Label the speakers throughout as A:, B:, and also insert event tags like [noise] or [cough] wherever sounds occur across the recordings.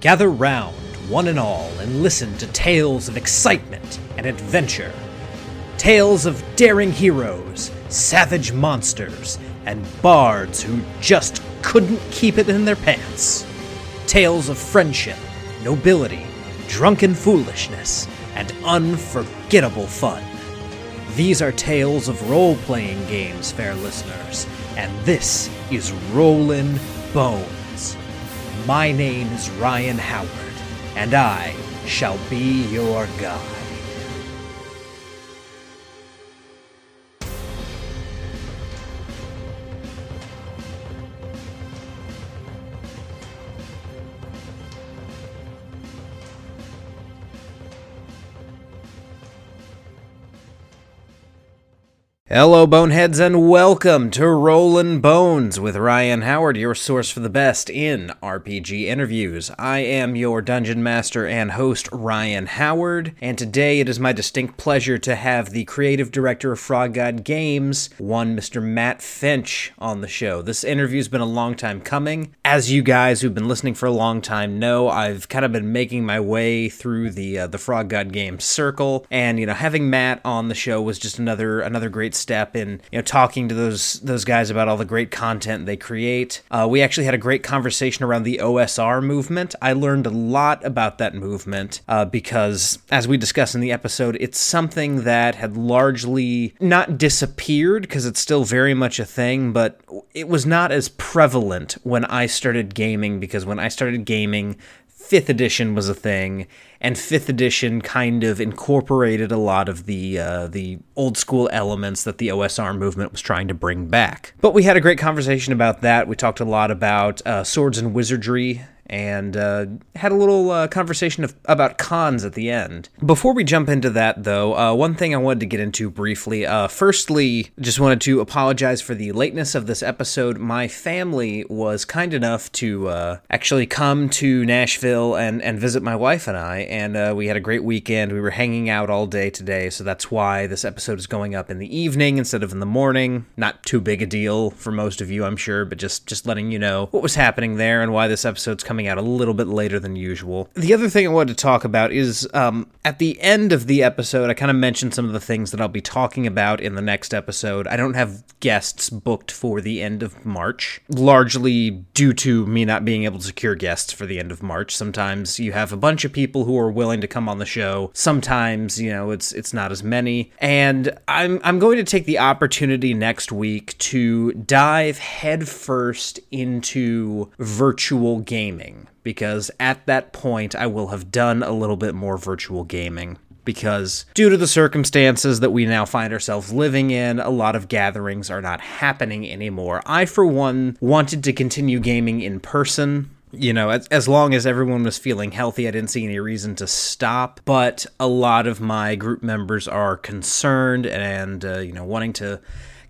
A: Gather round, one and all, and listen to tales of excitement and adventure. Tales of daring heroes, savage monsters, and bards who just couldn't keep it in their pants. Tales of friendship, nobility, drunken foolishness, and unforgettable fun. These are tales of role playing games, fair listeners, and this is Rollin' Bones. My name is Ryan Howard, and I shall be your guide. Hello, Boneheads, and welcome to Rollin' Bones with Ryan Howard, your source for the best in RPG interviews. I am your dungeon master and host, Ryan Howard, and today it is my distinct pleasure to have the creative director of Frog God Games, one Mr. Matt Finch, on the show. This interview's been a long time coming. As you guys who've been listening for a long time know, I've kind of been making my way through the uh, the Frog God Games circle, and you know, having Matt on the show was just another another great step in you know talking to those those guys about all the great content they create. Uh, we actually had a great conversation around the OSR movement. I learned a lot about that movement uh, because, as we discussed in the episode, it's something that had largely not disappeared because it's still very much a thing, but it was not as prevalent when I started gaming because when I started gaming, fifth edition was a thing and fifth edition kind of incorporated a lot of the uh, the old school elements that the OSR movement was trying to bring back. But we had a great conversation about that. We talked a lot about uh, swords and wizardry and uh, had a little uh, conversation of, about cons at the end. Before we jump into that, though, uh, one thing I wanted to get into briefly. Uh, firstly, just wanted to apologize for the lateness of this episode. My family was kind enough to uh, actually come to Nashville and, and visit my wife and I, and uh, we had a great weekend. We were hanging out all day today, so that's why this episode is going up in the evening instead of in the morning. Not too big a deal for most of you, I'm sure, but just just letting you know what was happening there and why this episode's coming out a little bit later than usual. The other thing I wanted to talk about is um, at the end of the episode, I kind of mentioned some of the things that I'll be talking about in the next episode. I don't have guests booked for the end of March, largely due to me not being able to secure guests for the end of March. Sometimes you have a bunch of people who are willing to come on the show. Sometimes, you know, it's it's not as many. And I'm I'm going to take the opportunity next week to dive headfirst into virtual gaming because at that point I will have done a little bit more virtual gaming. Because due to the circumstances that we now find ourselves living in, a lot of gatherings are not happening anymore. I, for one, wanted to continue gaming in person you know, as, as long as everyone was feeling healthy, I didn't see any reason to stop. But a lot of my group members are concerned and, uh, you know, wanting to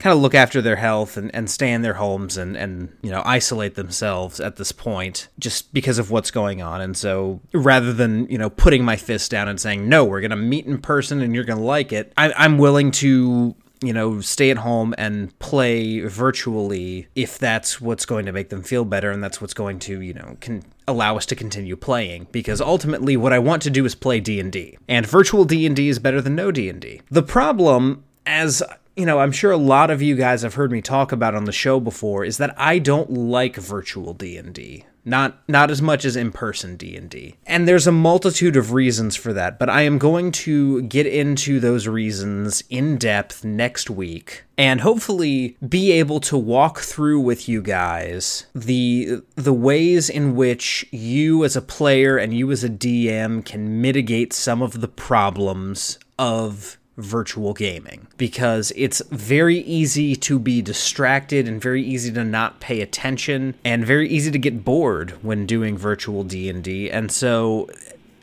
A: kind of look after their health and, and stay in their homes and, and you know isolate themselves at this point just because of what's going on and so rather than you know putting my fist down and saying no we're gonna meet in person and you're gonna like it I, i'm willing to you know, stay at home and play virtually if that's what's going to make them feel better and that's what's going to, you know, can allow us to continue playing because ultimately what I want to do is play D&D. And virtual D&D is better than no D&D. The problem as you know, I'm sure a lot of you guys have heard me talk about on the show before is that I don't like virtual D&D. Not not as much as in-person D&D. And there's a multitude of reasons for that, but I am going to get into those reasons in depth next week and hopefully be able to walk through with you guys the the ways in which you as a player and you as a DM can mitigate some of the problems of virtual gaming because it's very easy to be distracted and very easy to not pay attention and very easy to get bored when doing virtual D&D and so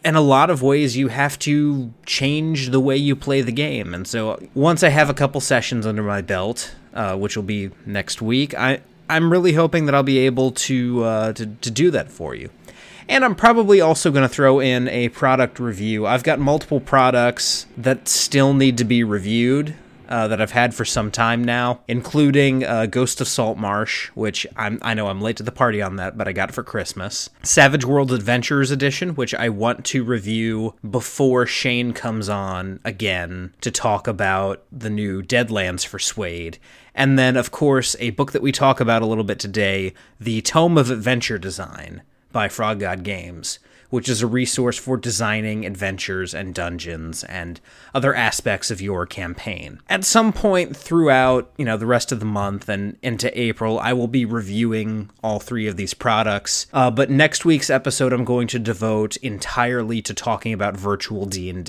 A: in a lot of ways you have to change the way you play the game. And so once I have a couple sessions under my belt uh, which will be next week I I'm really hoping that I'll be able to uh, to, to do that for you and I'm probably also going to throw in a product review. I've got multiple products that still need to be reviewed uh, that I've had for some time now, including uh, Ghost of Saltmarsh, which I'm, I know I'm late to the party on that, but I got it for Christmas. Savage Worlds Adventures Edition, which I want to review before Shane comes on again to talk about the new Deadlands for SWADE. And then, of course, a book that we talk about a little bit today, The Tome of Adventure Design by Frog God Games which is a resource for designing adventures and dungeons and other aspects of your campaign. At some point throughout, you know, the rest of the month and into April, I will be reviewing all three of these products. Uh, but next week's episode, I'm going to devote entirely to talking about virtual D&D. And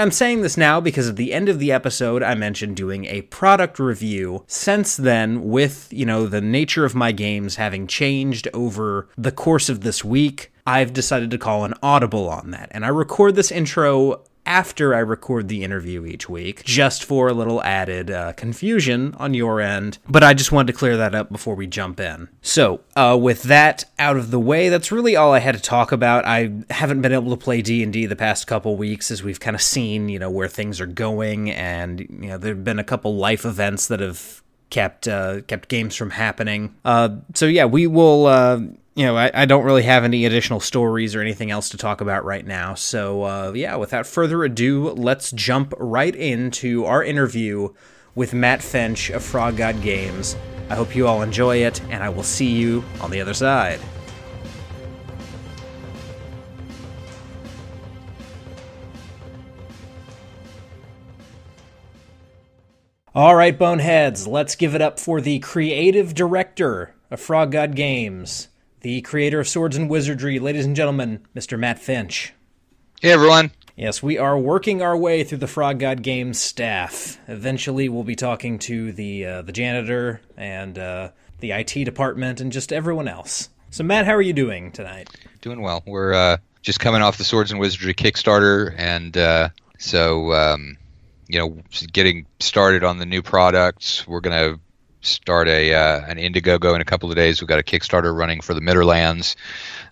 A: I'm saying this now because at the end of the episode, I mentioned doing a product review. Since then, with, you know, the nature of my games having changed over the course of this week, I've decided to call an audible on that. And I record this intro after I record the interview each week, just for a little added uh, confusion on your end. But I just wanted to clear that up before we jump in. So, uh, with that out of the way, that's really all I had to talk about. I haven't been able to play D and D the past couple weeks, as we've kind of seen, you know, where things are going, and you know, there've been a couple life events that have kept uh, kept games from happening. Uh, so yeah, we will uh, you know, I, I, don't really have any additional stories or anything else to talk about right now. So, uh, yeah, without further ado, let's jump right into our interview with Matt Finch of Frog God Games. I hope you all enjoy it, and I will see you on the other side. All right, Boneheads, let's give it up for the creative director of Frog God Games, the creator of Swords and Wizardry, ladies and gentlemen, Mr. Matt Finch.
B: Hey, everyone.
A: Yes, we are working our way through the Frog God Games staff. Eventually, we'll be talking to the uh, the janitor and uh, the IT department and just everyone else. So, Matt, how are you doing tonight?
B: Doing well. We're uh, just coming off the Swords and Wizardry Kickstarter, and uh, so um, you know, getting started on the new products. We're gonna start a uh, an Indiegogo in a couple of days. We've got a Kickstarter running for the Midderlands.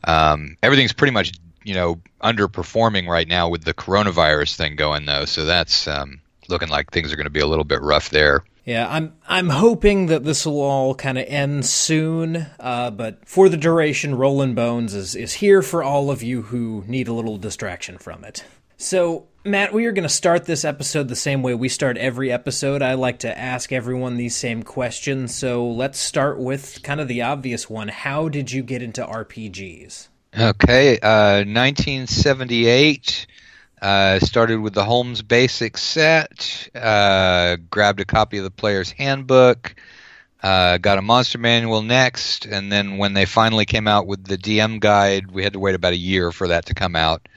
B: Um, everything's pretty much you know underperforming right now with the coronavirus thing going though, so that's um, looking like things are going to be a little bit rough there.
A: Yeah, I'm I'm hoping that this will all kind of end soon. Uh, but for the duration, Rollin' Bones is is here for all of you who need a little distraction from it. So Matt, we are going to start this episode the same way we start every episode. I like to ask everyone these same questions. So let's start with kind of the obvious one. How did you get into RPGs?
B: Okay, uh, 1978. Uh, started with the Holmes Basic set. Uh, grabbed a copy of the Player's Handbook. Uh, got a Monster Manual next, and then when they finally came out with the DM guide, we had to wait about a year for that to come out.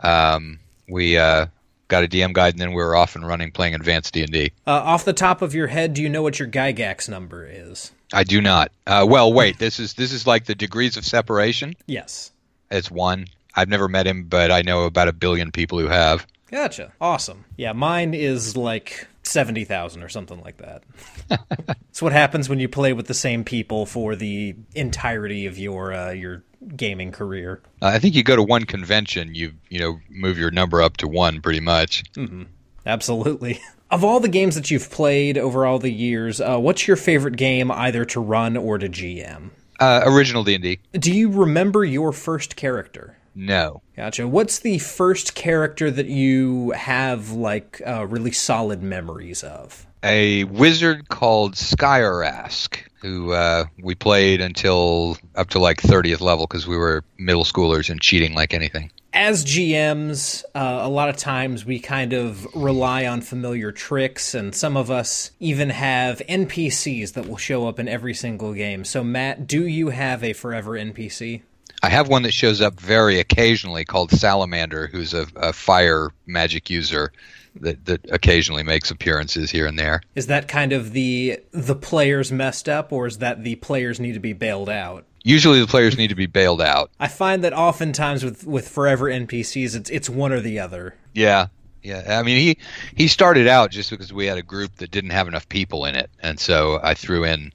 B: Um, we uh, got a DM guide, and then we were off and running playing advanced D and D.
A: Uh, off the top of your head, do you know what your Gygax number is?
B: I do not. Uh, well, wait. This is this is like the degrees of separation.
A: Yes,
B: it's one. I've never met him, but I know about a billion people who have.
A: Gotcha. Awesome. Yeah, mine is like seventy thousand or something like that. [laughs] It's what happens when you play with the same people for the entirety of your uh, your gaming career.
B: Uh, I think you go to one convention, you you know move your number up to one pretty much.
A: Mm-hmm. Absolutely. [laughs] Of all the games that you've played over all the years, uh, what's your favorite game either to run or to GM?
B: Uh, original D and D.
A: Do you remember your first character?
B: No.
A: Gotcha. What's the first character that you have like uh, really solid memories of?
B: A wizard called Skyrask who uh, we played until up to like 30th level because we were middle schoolers and cheating like anything.
A: As GMs, uh, a lot of times we kind of rely on familiar tricks, and some of us even have NPCs that will show up in every single game. So, Matt, do you have a forever NPC?
B: I have one that shows up very occasionally called Salamander, who's a, a fire magic user that that occasionally makes appearances here and there.
A: Is that kind of the the players messed up, or is that the players need to be bailed out?
B: Usually, the players need to be bailed out.
A: I find that oftentimes with with forever NPCs, it's it's one or the other.
B: Yeah, yeah. I mean, he he started out just because we had a group that didn't have enough people in it, and so I threw in.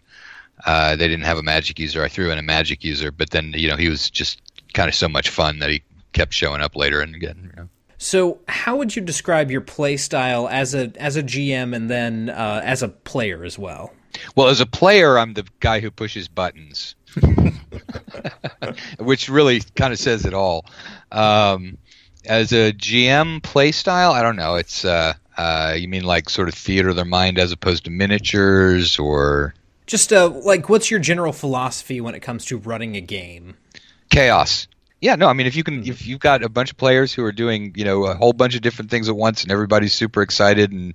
B: Uh, they didn't have a magic user. I threw in a magic user, but then you know he was just kind of so much fun that he kept showing up later and again. You know.
A: So, how would you describe your play style as a as a GM and then uh, as a player as well?
B: Well, as a player, I'm the guy who pushes buttons, [laughs] which really kind of says it all. Um, as a GM play style, I don't know. It's uh, uh, you mean like sort of theater of their mind as opposed to miniatures, or
A: just uh, like what's your general philosophy when it comes to running a game?
B: Chaos. Yeah, no, I mean if you can if you've got a bunch of players who are doing, you know, a whole bunch of different things at once and everybody's super excited and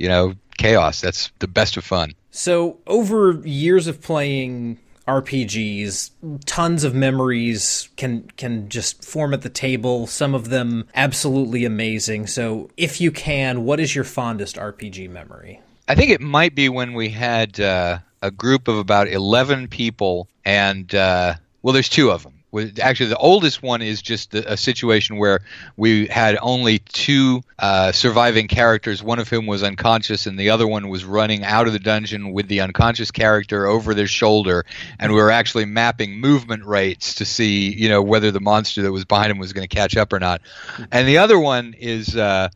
B: you know, chaos, that's the best of fun.
A: So, over years of playing RPGs, tons of memories can can just form at the table. Some of them absolutely amazing. So, if you can, what is your fondest RPG memory?
B: I think it might be when we had uh, a group of about eleven people, and uh, well, there's two of them. Actually the oldest one is just a situation where we had only two uh, surviving characters. One of whom was unconscious and the other one was running out of the dungeon with the unconscious character over their shoulder and we were actually mapping movement rates to see you know whether the monster that was behind him was going to catch up or not. And the other one is uh,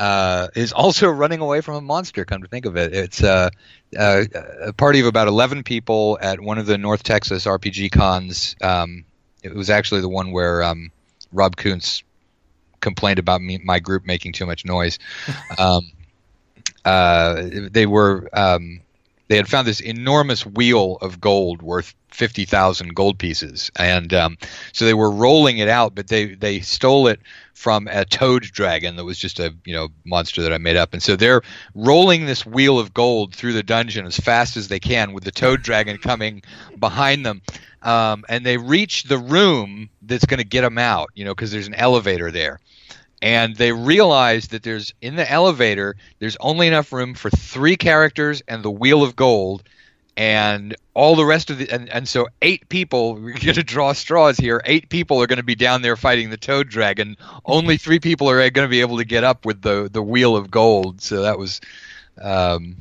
B: uh, is also [laughs] running away from a monster. Come to think of it, it's uh, uh, a party of about eleven people at one of the North Texas RPG cons um, it was actually the one where um, Rob Kuntz complained about me, my group making too much noise. [laughs] um, uh, they were um, they had found this enormous wheel of gold worth fifty thousand gold pieces, and um, so they were rolling it out, but they they stole it from a toad dragon that was just a you know monster that I made up, and so they're rolling this wheel of gold through the dungeon as fast as they can, with the toad dragon coming behind them. Um, and they reach the room that's going to get them out, you know, because there's an elevator there. And they realize that there's in the elevator, there's only enough room for three characters and the wheel of gold, and all the rest of the and, and so eight people [laughs] we're going to draw straws here eight people are going to be down there fighting the toad dragon. Only three people are going to be able to get up with the the wheel of gold. So that was um,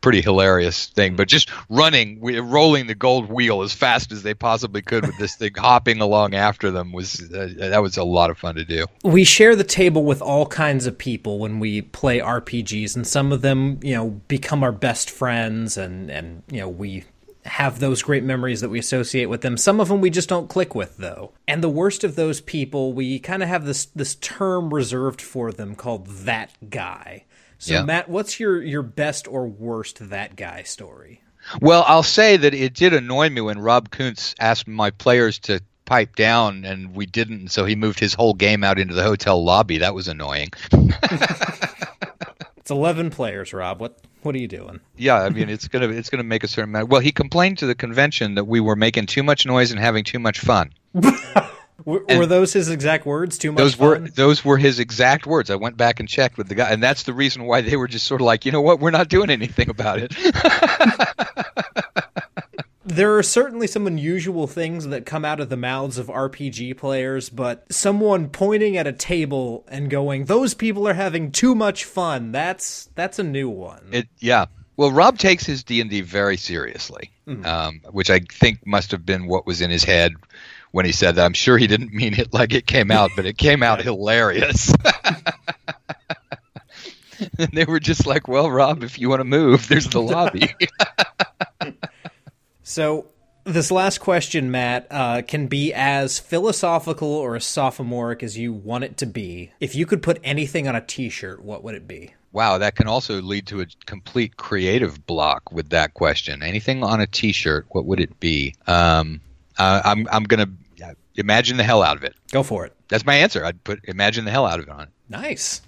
B: pretty hilarious thing. But just running, rolling the gold wheel as fast as they possibly could with this thing [laughs] hopping along after them was uh, that was a lot of fun to do.
A: We share the table with all kinds of people when we play RPGs, and some of them, you know, become our best friends, and and you know we have those great memories that we associate with them. Some of them we just don't click with though. And the worst of those people, we kind of have this this term reserved for them called that guy. So yeah. Matt, what's your your best or worst that guy story?
B: Well, I'll say that it did annoy me when Rob Kuntz asked my players to pipe down and we didn't, so he moved his whole game out into the hotel lobby. That was annoying.
A: it's 11 players, Rob. What what are you doing?
B: Yeah, I mean it's gonna it's gonna make a certain amount. Well, he complained to the convention that we were making too much noise and having too much fun. [laughs]
A: Were, were, those his exact words? Too much.
B: Those
A: fun?
B: were those were his exact words. I went back and checked with the guy, and that's the reason why they were just sort of like, you know what, we're not doing anything about it. [laughs]
A: there are certainly some unusual things that come out of the mouths of RPG players, but someone pointing at a table and going, "Those people are having too much fun." That's that's a new one.
B: It yeah. Well, Rob takes his D and D very seriously, mm-hmm. um, which I think must have been what was in his head when he said that. I'm sure he didn't mean it like it came out, but it came out [laughs] hilarious. [laughs] and they were just like, "Well, Rob, if you want to move, there's the lobby." [laughs]
A: so this last question, Matt, uh, can be as philosophical or as sophomoric as you want it to be. If you could put anything on a T-shirt, what would it be?
B: Wow, that can also lead to a complete creative block with that question. Anything on a T-shirt, what would it be? Um, uh, I'm I'm gonna imagine the hell out of it.
A: Go for it.
B: That's my answer. I'd put imagine the hell out of it on.
A: Nice.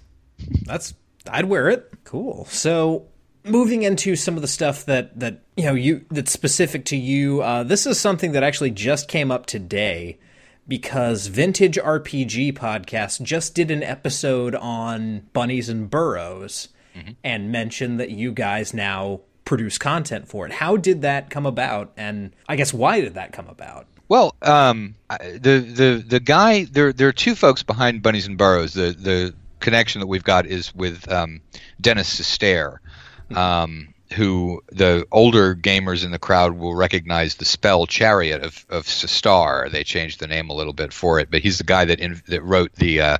A: That's I'd wear it. Cool. So moving into some of the stuff that that you know you that's specific to you. Uh, this is something that actually just came up today because Vintage RPG Podcast just did an episode on bunnies and burrows mm-hmm. and mentioned that you guys now produce content for it. How did that come about? And I guess why did that come about?
B: Well, um, the the the guy there there are two folks behind Bunnies and Burrows. The the connection that we've got is with um, Dennis Sustare, um, who the older gamers in the crowd will recognize the spell Chariot of of Sustarre. They changed the name a little bit for it, but he's the guy that in, that wrote the uh,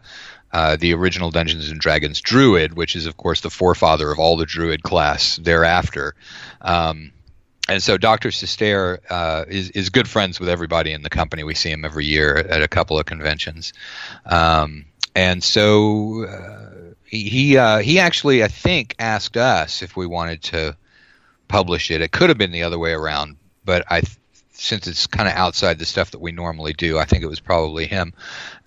B: uh, the original Dungeons and Dragons Druid, which is of course the forefather of all the Druid class thereafter. Um, and so Dr. Sustare uh, is is good friends with everybody in the company. We see him every year at a couple of conventions, um, and so uh, he he, uh, he actually I think asked us if we wanted to publish it. It could have been the other way around, but I since it's kind of outside the stuff that we normally do, I think it was probably him.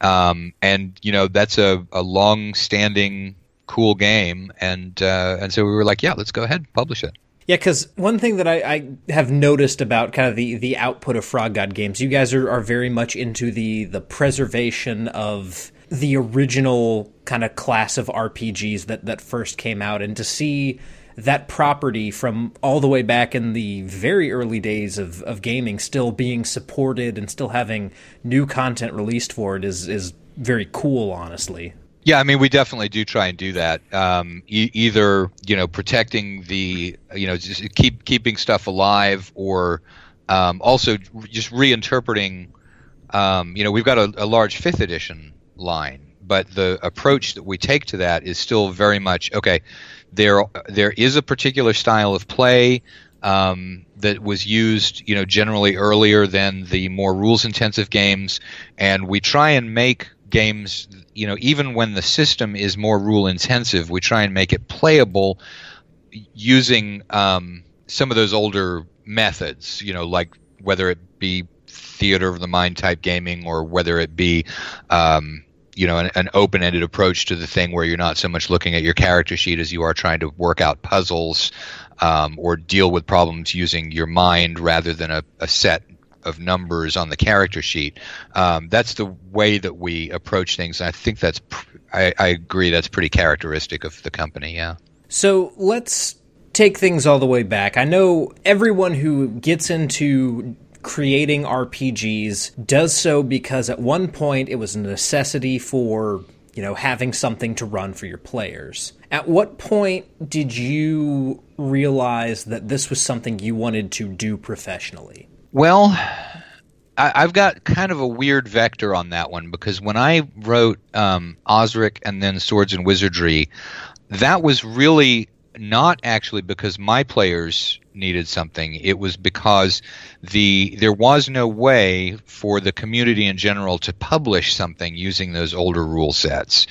B: Um, and you know that's a, a long standing cool game, and uh, and so we were like, yeah, let's go ahead and publish it.
A: Yeah, because one thing that I, I, have noticed about kind of the, the output of Frog God games, you guys are, are very much into the the preservation of the original kind of class of RPGs that, that first came out, and to see that property from all the way back in the very early days of, of gaming still being supported and still having new content released for it is is very cool, honestly.
B: Yeah, I mean, we definitely do try and do that. Um, e- either you know, protecting the you know, just keep keeping stuff alive, or um, also just reinterpreting. Um, you know, we've got a, a, large fifth edition line, but the approach that we take to that is still very much okay. There, there is a particular style of play um, that was used, you know, generally earlier than the more rules-intensive games, and we try and make games, you know, even when the system is more rule intensive, we try and make it playable using um, some of those older methods, you know, like whether it be theater of the mind type gaming or whether it be um, you know an, an, open-ended approach to the thing where you're not so much looking at your character sheet as you are trying to work out puzzles um, or deal with problems using your mind rather than a, a set of numbers on the character sheet. Um, that's the way that we approach things. And I think that's, pr- I, I agree, that's pretty characteristic of the company, yeah.
A: So let's take things all the way back. I know everyone who gets into creating RPGs does so because at one point it was a necessity for, you know, having something to run for your players. At what point did you realize that this was something you wanted to do professionally?
B: Well, I, have got kind of a weird vector on that one because when I wrote um, Osric and then Swords and Wizardry, that was really not actually because my players needed something. It was because the there was no way for the community in general to publish something using those older rule sets,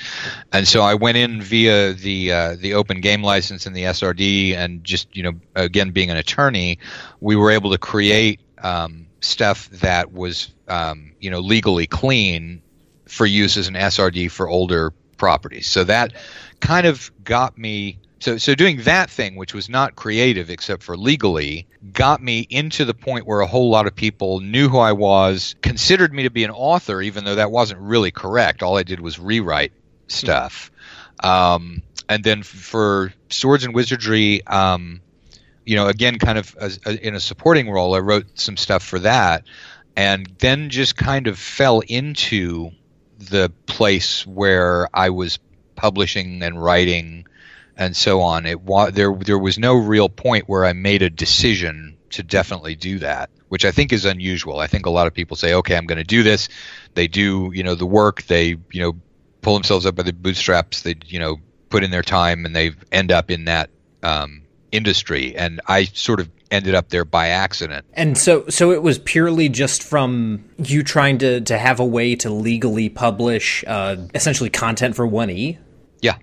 B: and so I went in via the uh, the open game license and the SRD, and just you know again being an attorney, we were able to create um, stuff that was um, you know legally clean for use as an SRD for older properties. So that kind of got me. So, so doing that thing, which was not creative except for legally, got me into the point where a whole lot of people knew who I was, considered me to be an author, even though that wasn't really correct. All I did was rewrite stuff. Um, and then for Swords and Wizardry, um, you know, again, kind of as, as in a supporting role, I wrote some stuff for that, and then just kind of fell into the place where I was publishing and writing and so on. It wa- there there was no real point where I made a decision to definitely do that, which I think is unusual. I think a lot of people say, "Okay, I'm going to do this." They do, you know, the work. They, you know, pull themselves up by the bootstraps. They, you know, put in their time, and they end up in that um, industry, and I sort of ended up there by accident.
A: And so, so it was purely just from you trying to to have a way to legally publish uh, essentially content for One E.
B: Yeah.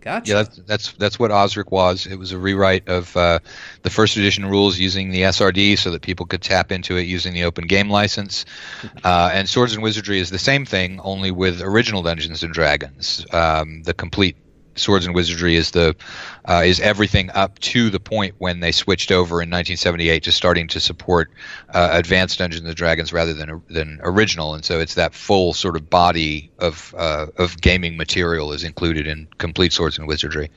A: Gotcha.
B: Yeah, that's, that's that's what Osric was. It was a rewrite of uh, the first edition rules using the SRD so that people could tap into it using the open game license. [laughs] Uh, and Swords and Wizardry is the same thing, only with original Dungeons and Dragons, um, the complete Swords and Wizardry is the uh, is everything up to the point when they switched over in 1978 to starting to support uh, advanced Dungeons and Dragons rather than than original, and so it's that full sort of body of uh, of gaming material is included in complete Swords and Wizardry,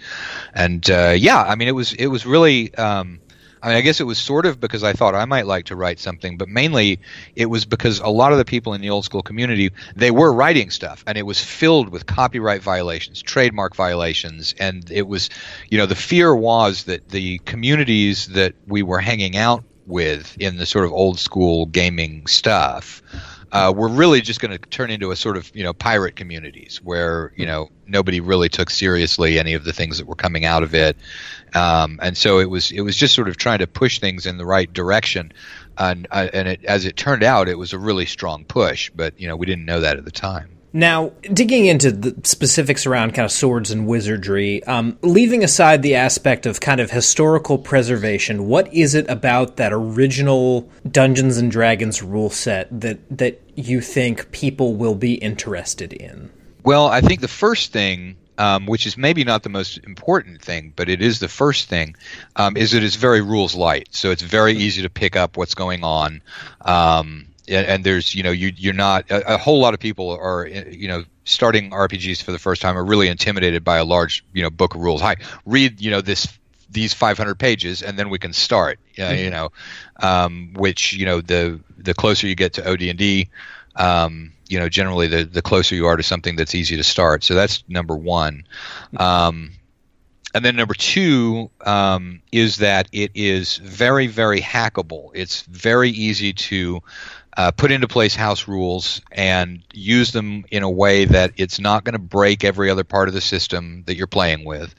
B: and uh, yeah, I mean it was it was really. Um, I mean, I guess it was sort of because I thought I might like to write something, but mainly it was because a lot of the people in the old school community they were writing stuff, and it was filled with copyright violations, trademark violations, and it was, you know, the fear was that the communities that we were hanging out with in the sort of old school gaming stuff uh, were really just going to turn into a sort of you know pirate communities where you know nobody really took seriously any of the things that were coming out of it, um, and so it was it was just sort of trying to push things in the right direction, and uh, and it, as it turned out, it was a really strong push, but you know we didn't know that at the time.
A: Now, digging into the specifics around kind of swords and wizardry, um, leaving aside the aspect of kind of historical preservation, what is it about that original Dungeons and Dragons rule set that that you think people will be interested in?
B: Well, I think the first thing um, which is maybe not the most important thing, but it is the first thing, um, is that it is very rules light. So it's very easy to pick up what's going on. Um, and, and, there's, you know, you, you're not, a, a, whole lot of people are, you know, starting RPGs for the first time are really intimidated by a large, you know, book of rules. Hi, read, you know, this these 500 pages and then we can start uh, mm-hmm. you know um, which you know the the closer you get to OD&D um, you know, generally the the closer you are to something that's easy to start. So that's number one. Um, and then number two um, is that it is very, very hackable. It's very easy to uh, put into place house rules and use them in a way that it's not going to break every other part of the system that you're playing with.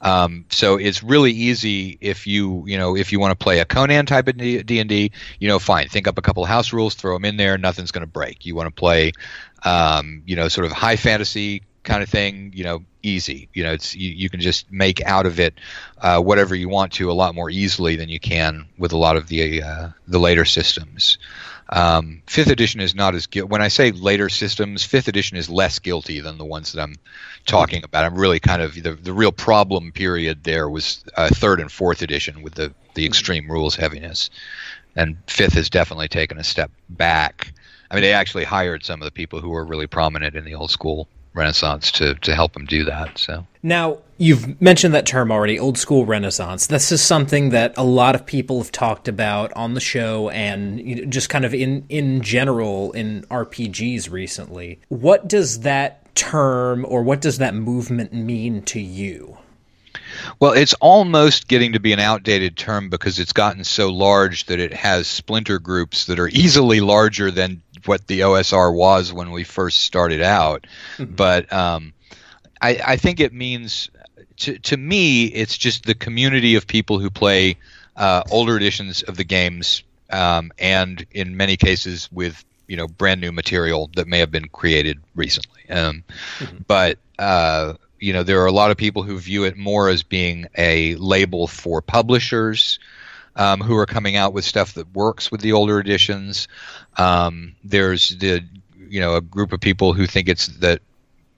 B: Um, so it's really easy if you you know if you want to play a Conan type of D and D, you know, fine. Think up a couple house rules, throw them in there. Nothing's going to break. You want to play, um, you know, sort of high fantasy kind of thing, you know, easy. You know, it's you, you can just make out of it uh, whatever you want to a lot more easily than you can with a lot of the uh, the later systems. Um, fifth edition is not as gu- when I say later systems, fifth edition is less guilty than the ones that I'm talking about. I'm really kind of the the real problem period there was uh, third and fourth edition with the the extreme rules heaviness, and fifth has definitely taken a step back. I mean, they actually hired some of the people who were really prominent in the old school Renaissance to to help them do that. So
A: now you've mentioned that term already, old school Renaissance. This is something that a lot of people have talked about on the show and you know, just kind of in in general in RPGs recently. What does that term or what does that movement mean to you?
B: Well, it's almost getting to be an outdated term because it's gotten so large that it has splinter groups that are easily larger than what the OSR was when we first started out. Mm-hmm. But um, I, I, think it means to to me, it's just the community of people who play uh, older editions of the games, um, and in many cases with you know brand new material that may have been created recently. Um, mm-hmm. But uh, you know, there are a lot of people who view it more as being a label for publishers um, who are coming out with stuff that works with the older editions. Um, there's the you know a group of people who think it's that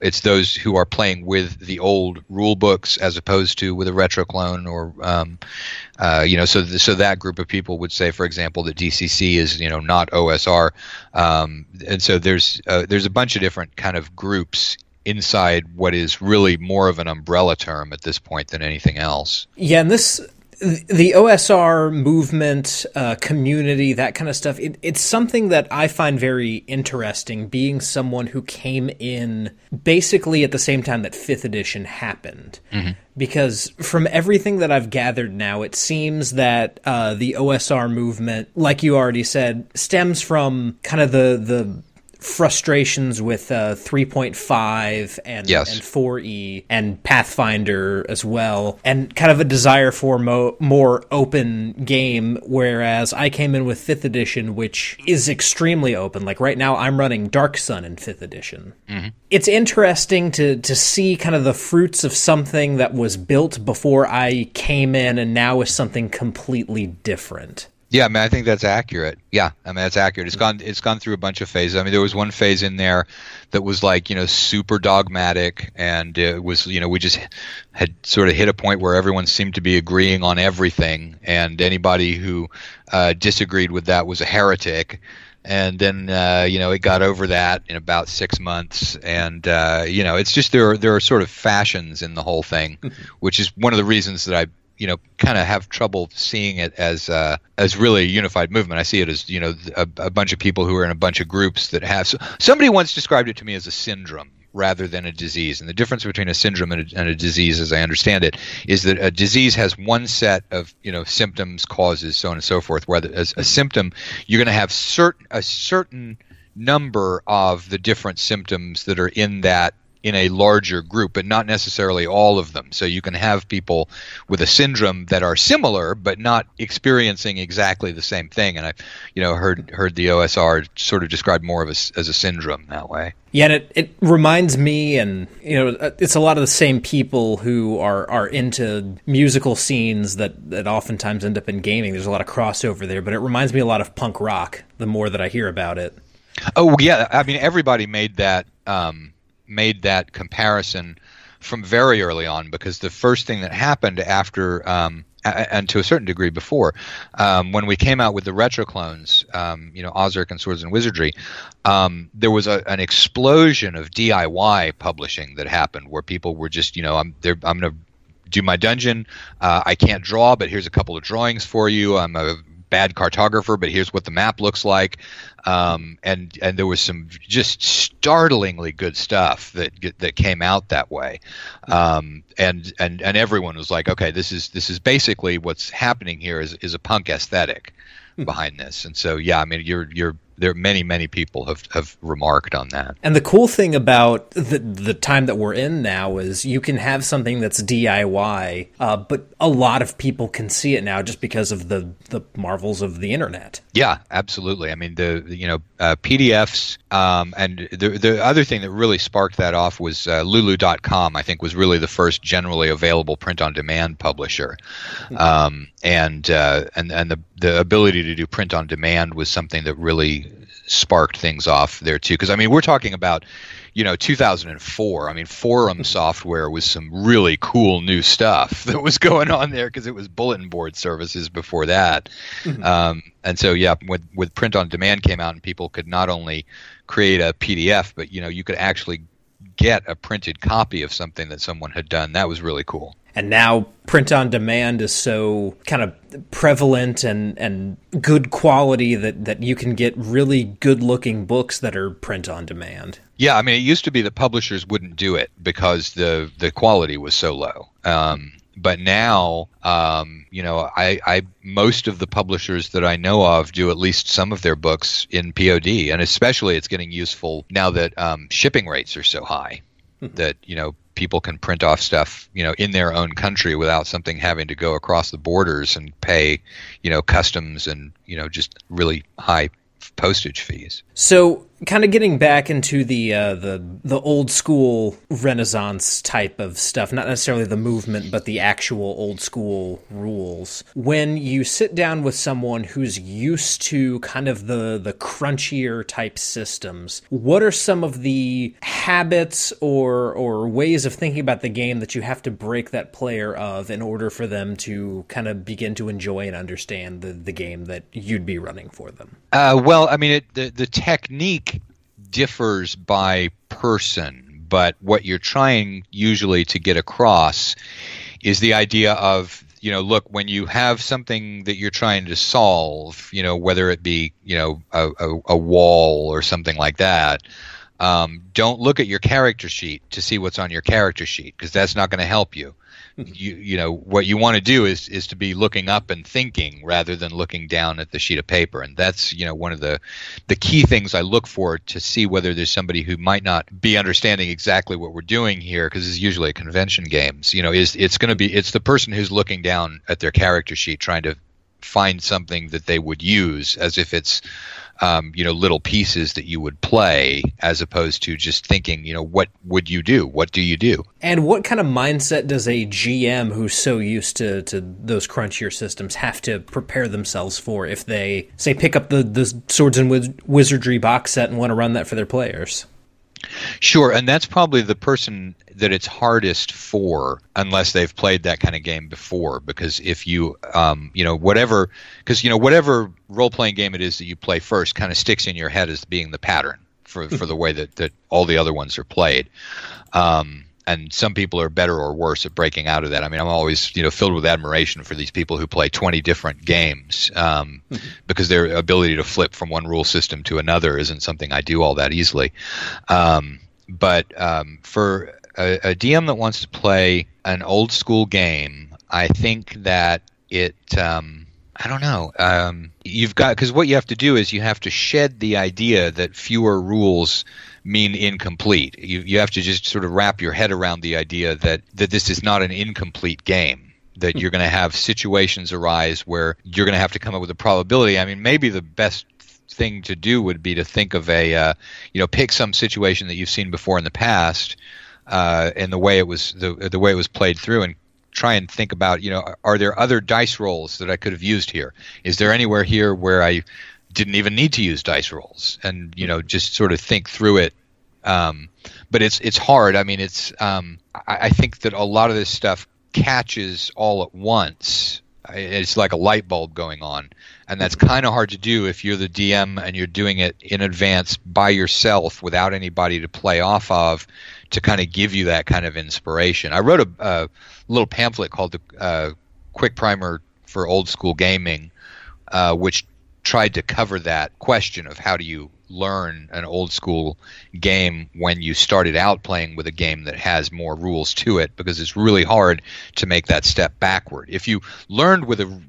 B: it's those who are playing with the old rule books as opposed to with a retro clone or um, uh, you know so the, so that group of people would say for example that DCC is you know not OSR um, and so there's uh, there's a bunch of different kind of groups inside what is really more of an umbrella term at this point than anything else.
A: Yeah, and this the OSR movement, uh, community, that kind of stuff, it, it's something that I find very interesting, being someone who came in basically at the same time that 5th edition happened. Mm-hmm. Because from everything that I've gathered now, it seems that uh, the OSR movement, like you already said, stems from kind of the, the frustrations with uh, 3.5 and, yes. and 4E and Pathfinder as well, and kind of a desire for mo- more open game. Whereas I came in with 5th edition, which is extremely open. Like right now, I'm running Dark Sun in 5th edition. Mm-hmm. It's interesting to, to see kind of the fruits of something that was built before I came in and now is something completely different.
B: Yeah, I mean, I think that's accurate. Yeah, I mean, that's accurate. It's gone. It's gone through a bunch of phases. I mean, there was one phase in there that was like you know super dogmatic, and it was you know we just had sort of hit a point where everyone seemed to be agreeing on everything, and anybody who uh, disagreed with that was a heretic. And then uh, you know it got over that in about six months, and uh, you know it's just there are there are sort of fashions in the whole thing, [laughs] which is one of the reasons that I you know kind of have trouble seeing it as uh, as really a unified movement. I see it as you know a, a, bunch of people who are in a bunch of groups that have. So, somebody once described it to me as a syndrome rather than a disease. And the difference between a syndrome and a, and a, disease, as I understand it, is that a disease has one set of you know symptoms, causes, so on and so forth. Where as a symptom, you're going to have certain a certain number of the different symptoms that are in that in a larger group, but not necessarily all of them. So you can have people with a syndrome that are similar, but not experiencing exactly the same thing. And I, you know, heard heard the OSR sort of described more of a, as a syndrome that way.
A: Yeah, and it, it reminds me, and you know, uh, it's a lot of the same people who are are into musical scenes that that oftentimes end up in gaming. There's a lot of crossover there, but it reminds me a lot of punk rock. The more that I hear about it.
B: Oh yeah, I mean everybody made that. Um, made that comparison from very early on because the first thing that happened after um, and to a certain degree before, um, when we came out with the retro clones, um, you know, Osric and Swords and Wizardry, um, there was a, an explosion of DIY publishing that happened where people were just, you know, I'm I'm going to do my dungeon. Uh, I can't draw, but here's a couple of drawings for you. I'm a bad cartographer, but here's what the map looks like. Um, and and there was some just startlingly good stuff that that came out that way. Um, and and and everyone was like, okay, this is this is basically what's happening here is is a punk aesthetic hmm. behind this. And so yeah, I mean you're you're there are many many people have have remarked on that.
A: And the cool thing about the the time that we're in now is you can have something that's DIY, uh, but a lot of people can see it now just because of the the marvels of the internet.
B: Yeah, absolutely. I mean the, the you know uh, PDFs um, and the the other thing that really sparked that off was uh, Lulu.com. I think was really the first generally available print on demand publisher, hmm. um, and uh, and and the the ability to do print on demand was something that really sparked things off there too. Because I mean, we're talking about you know 2004 i mean forum mm-hmm. software was some really cool new stuff [laughs] that was going on there because it was bulletin board services before that mm-hmm. um, and so yeah with, with print on demand came out and people could not only create a pdf but you know you could actually get a printed copy of something that someone had done that was really cool
A: and now print on demand is so kind of prevalent and and good quality that that you can get really good looking books that are print on demand.
B: Yeah, I mean, it used to be that publishers wouldn't do it because the the quality was so low. Um, but now, um, you know, I, I most of the publishers that I know of do at least some of their books in POD, and especially it's getting useful now that um, shipping rates are so high. That you know people can print off stuff, you know, in their own country without something having to go across the borders and pay, you know, customs and you know just really high postage fees.
A: So kind of getting back into the uh, the the old school Renaissance type of stuff, not necessarily the movement, but the actual old school rules. When you sit down with someone who's used to kind of the the crunchier type systems, what are some of the habits or or ways of thinking about the game that you have to break that player of in order for them to kind of begin to enjoy and understand the the game that you'd be running for them?
B: Uh, well, I mean, it, the the technique differs by person, but what you're trying usually to get across is the idea of you know look when you have something that you're trying to solve you know whether it be you know a, a, a wall or something like that um, don't look at your character sheet to see what's on your character sheet because that's not going to help you you you know what you want to do is is to be looking up and thinking rather than looking down at the sheet of paper. And that's you know one of the the key things I look for to see whether there's somebody who might not be understanding exactly what we're doing here because it's usually a convention games. You know is it's going to be it's the person who's looking down at their character sheet trying to find something that they would use as if it's um, you know little pieces that you would play as opposed to just thinking you know what would you do? What do you do?
A: And what kind of mindset does a gm who's so used to, to those crunchier systems have to prepare themselves for if they say pick up the, the swords and Wiz- wizardry box set and want to run that for their players
B: Sure, and that's probably the person that it's hardest for unless they've played that kind of game before. Because if you, um, you know, whatever, because you know, whatever role playing game it is that you play first, kind of sticks in your head as being the pattern for for the way that that all the other ones are played. Um, and some people are better or worse at breaking out of that. I mean, I'm always you know filled with admiration for these people who play 20 different games um, mm-hmm. [laughs] because their ability to flip from one rule system to another isn't something I do all that easily. Um, but um, for a, a, DM that wants to play an old school game, I think that it um, I don't know. Um, you've got because what you have to do is you have to shed the idea that fewer rules mean incomplete. You you have to just sort of wrap your head around the idea that that this is not an incomplete game. That you're going to have situations arise where you're going to have to come up with a probability. I mean, maybe the best thing to do would be to think of a uh, you know pick some situation that you've seen before in the past uh, and the way it was the the way it was played through and try and think about, you know, are there other dice rolls that I could have used here? Is there anywhere here where I didn't even need to use dice rolls? And you know, just sort of think through it. Um, but it's it's hard. I mean, it's um, I, I think that a lot of this stuff catches all at once. It's like a light bulb going on, and that's kind of hard to do if you're the DM and you're doing it in advance by yourself without anybody to play off of to kind of give you that kind of inspiration. I wrote a, a little pamphlet called the uh, Quick Primer for Old School Gaming, uh, which tried to cover that question of how do you learn an old school game when you started out playing with a game that has more rules to it because it's really hard to make that step backward. If you learned with a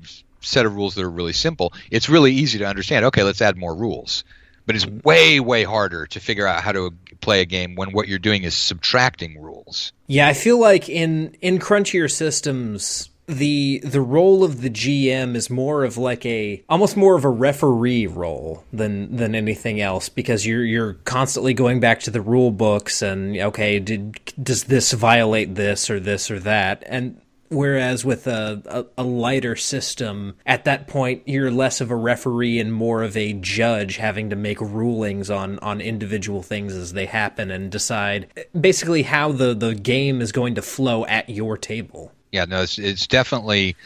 B: set of rules that are really simple, it's really easy to understand, okay, let's add more rules. But it's way, way harder to figure out how to play a game when what you're doing is subtracting rules.
A: Yeah, I feel like in in crunchier systems, the the role of the GM is more of like a almost more of a referee role than than anything else because you're you're constantly going back to the rule books and okay did does this violate this or this or that and Whereas with a, a, a, lighter system, at that point, you're less of a referee and more of a judge having to make rulings on, on individual things as they happen and decide basically how the, the game is going to flow at your table.
B: Yeah, no, it's, it's definitely.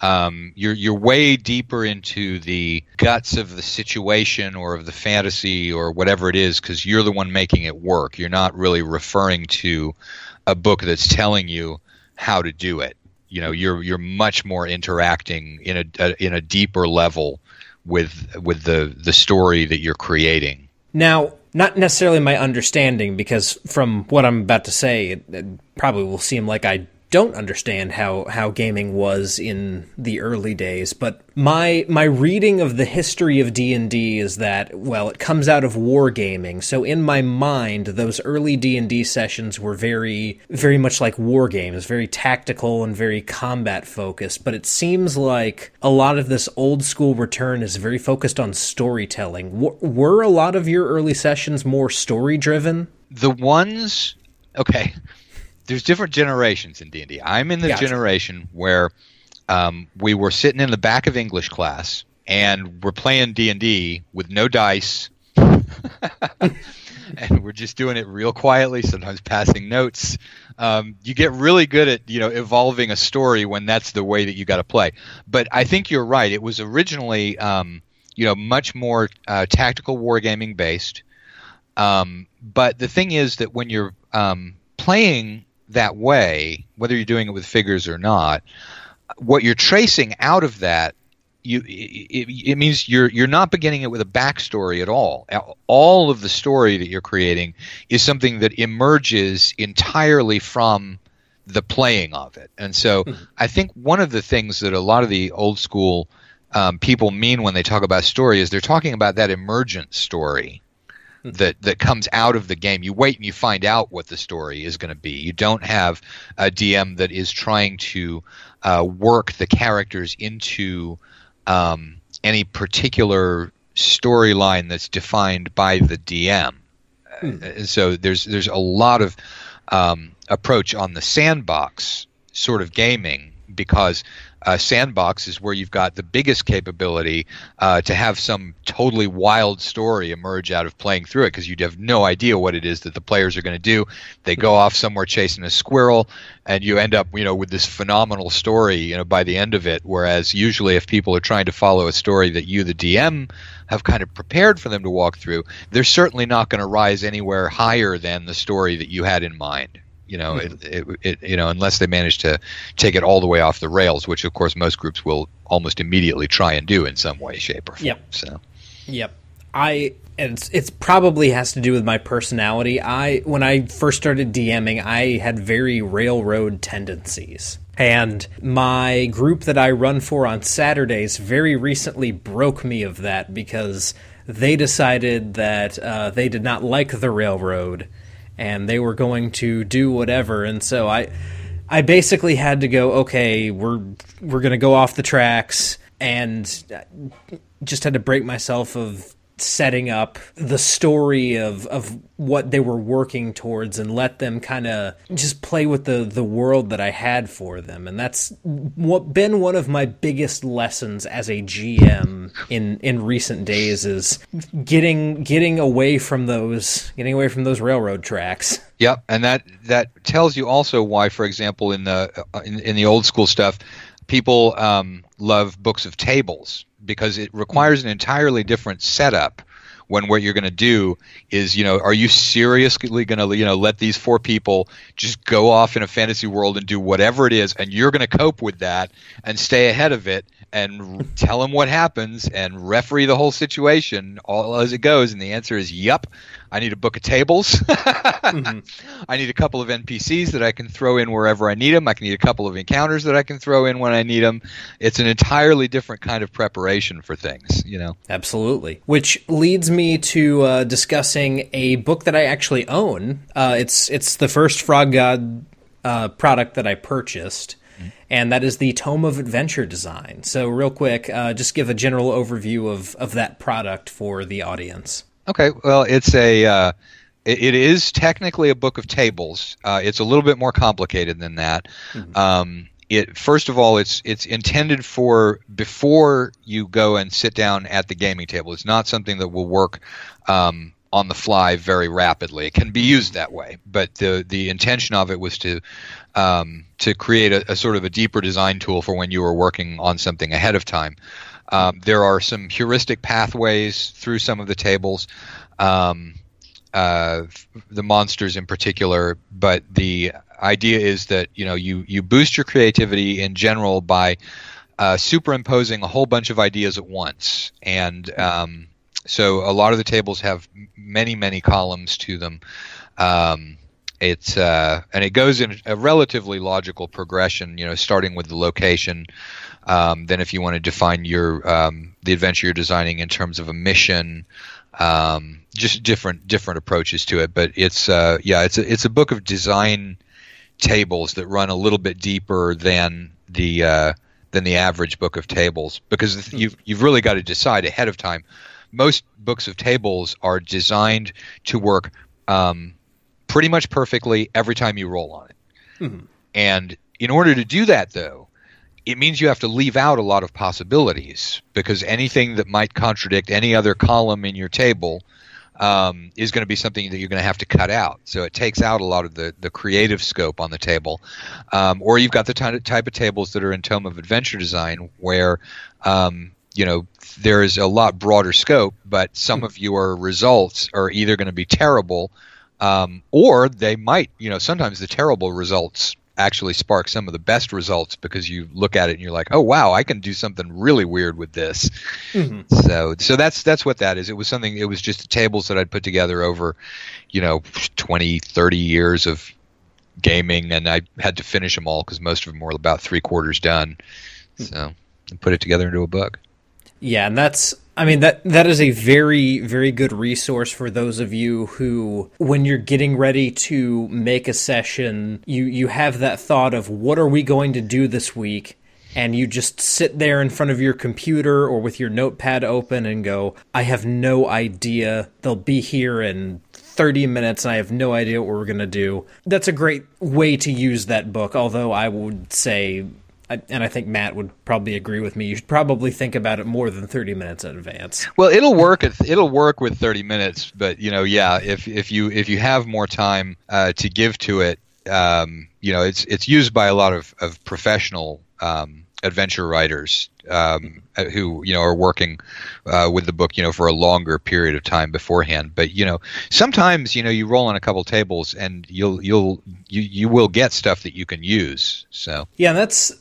B: Um, you're you're way deeper into the guts of the situation or of the fantasy or whatever it is because you're the one making it work. You're not really referring to a book that's telling you how to do it. You know you're you're much more interacting in a, a, in a deeper level with with the the story that you're creating.
A: Now not necessarily my understanding because from what i'm about to say it, it probably will seem like i don't understand how, how gaming was in the early days, but my my reading of the history of D&D is that well, it comes out of wargaming. So in my mind, those early D&D sessions were very very much like war games, very tactical and very combat focused, but it seems like a lot of this old school return is very focused on storytelling. W- were a lot of your early sessions more story driven?
B: The ones okay there's different generations in D&D. I'm in the gotcha. generation where um, we were sitting in the back of English class and we're playing D&D with no dice. [laughs] and we're just doing it real quietly, sometimes passing notes. Um, you get really good at you know evolving a story when that's the way that you got to play. But I think you're right. It was originally um, you know much more uh, tactical wargaming based. Um, but the thing is that when you're um, playing that way, whether you're doing it with figures or not, what you're tracing out of that you it, it, means you're you're not beginning it with a backstory at all. All of the story that you're creating is something that emerges entirely from the playing of it. And so mm-hmm. I think one of the things that a lot of the old school um, people mean when they talk about story is they're talking about that emergent story that that comes out of the game. You wait and you find out what the story is going to be. You don't have a DM that is trying to uh, work the characters into um, any particular storyline that's defined by the DM. Hmm. Uh, so there's there's a lot of um, approach on the sandbox sort of gaming because uh, sandbox is where you've got the biggest capability uh, to have some totally wild story emerge out of playing through it because you have no idea what it is that the players are going to do. They go off somewhere chasing a squirrel, and you end up, you know, with this phenomenal story, you know, by the end of it. Whereas usually, if people are trying to follow a story that you, the DM, have kind of prepared for them to walk through, they're certainly not going to rise anywhere higher than the story that you had in mind you know, hmm. it, it, it, you know, unless they manage to take it all the way off the rails, which of course most groups will almost immediately try and do in some way, shape, or form.
A: Yep.
B: So.
A: Yep. I and it's, it's probably has to do with my personality. I when I first started DMing, I had very railroad tendencies And my group that I run for on Saturdays very recently broke me of that because they decided that uh, they did not like the railroad and they were going to do whatever. And so I, I basically had to go. Okay, we're we're gonna go off the tracks, and just had to break myself of setting up the story of of what they were working towards and let them kind of just play with the the world that I had for them. And that's what been one of my biggest lessons as a GM in in recent days is getting getting away from those getting away from those railroad tracks.
B: Yep, and that that tells you also why, for example, in the uh, in, in the old school stuff, people um, love books of tables because it requires an entirely different setup when what you're going to do is you know are you seriously going to you know let these four people just go off in a fantasy world and do whatever it is and you're going to cope with that and stay ahead of it and tell them what happens and referee the whole situation all as it goes? And the answer is yep i need a book of tables. [laughs] Mm-hmm. i need a couple of npcs that i can throw in wherever i need them i can need a couple of encounters that i can throw in when i need them it's an entirely different kind of preparation for things you know?
A: Absolutely. Which leads me to uh, discussing a book that i actually own. Uh, it's it's the first frog god uh, product that i purchased and that is the Tome of Adventure Design. So, real quick, uh, just give a general overview of, of that product for the audience.
B: Okay, well, it's a uh, it, it is technically a book of tables. Uh, it's a little bit more complicated than that. Mm-hmm. Um, it first of all, it's it's intended for before you go and sit down at the gaming table. It's not something that will work. Um, on the fly very rapidly. It can be used that way, but the the intention of it was to um, to create a, a, sort of a deeper design tool for when you were working on something ahead of time. Um, there are some heuristic pathways through some of the tables, um, uh, the monsters in particular, but the idea is that you know you you boost your creativity in general by uh, superimposing a whole bunch of ideas at once, and um, so a lot of the tables have many many columns to them. Um, it's uh, and it goes in a relatively logical progression. You know, starting with the location. Um, then, if you want to define your um, the adventure you're designing in terms of a mission, um, just different different approaches to it. But it's uh, yeah, it's a it's a book of design tables that run a little bit deeper than the uh, than the average book of tables because you've you've really got to decide ahead of time. Most books of tables are designed to work um, pretty much perfectly every time you roll on it. Mm-hmm. And in order to do that, though, it means you have to leave out a lot of possibilities because anything that might contradict any other column in your table um, is going to be something that you're going to have to cut out. So it takes out a lot of the, the creative scope on the table. Um, or you've got the type of tables that are in Tome of Adventure Design where um, you know there is a lot broader scope, but some of your results are either going to be terrible um, or they might, you know, sometimes the terrible results actually spark some of the best results because you look at it and you're like, oh wow, I can do something really weird with this. Mm-hmm. So, so that's that's what that is. It was something. It was just the tables that I'd put together over, you know, 20, 30 years of gaming, and I had to finish them all because most of them were about three quarters done. Mm-hmm. So, I put it together into a book.
A: Yeah, and that's I mean that that is a very very good resource for those of you who when you're getting ready to make a session, you you have that thought of what are we going to do this week? And you just sit there in front of your computer or with your notepad open and go, I have no idea. They'll be here in 30 minutes and I have no idea what we're going to do. That's a great way to use that book, although I would say and I think Matt would probably agree with me. You should probably think about it more than 30 minutes in advance.
B: Well, it'll work. It'll work with 30 minutes, but you know, yeah, if if you if you have more time uh, to give to it, um, you know, it's it's used by a lot of of professional um, adventure writers um, who you know are working uh, with the book you know for a longer period of time beforehand but you know sometimes you know you roll on a couple tables and you'll you'll you, you will get stuff that you can use so
A: yeah that's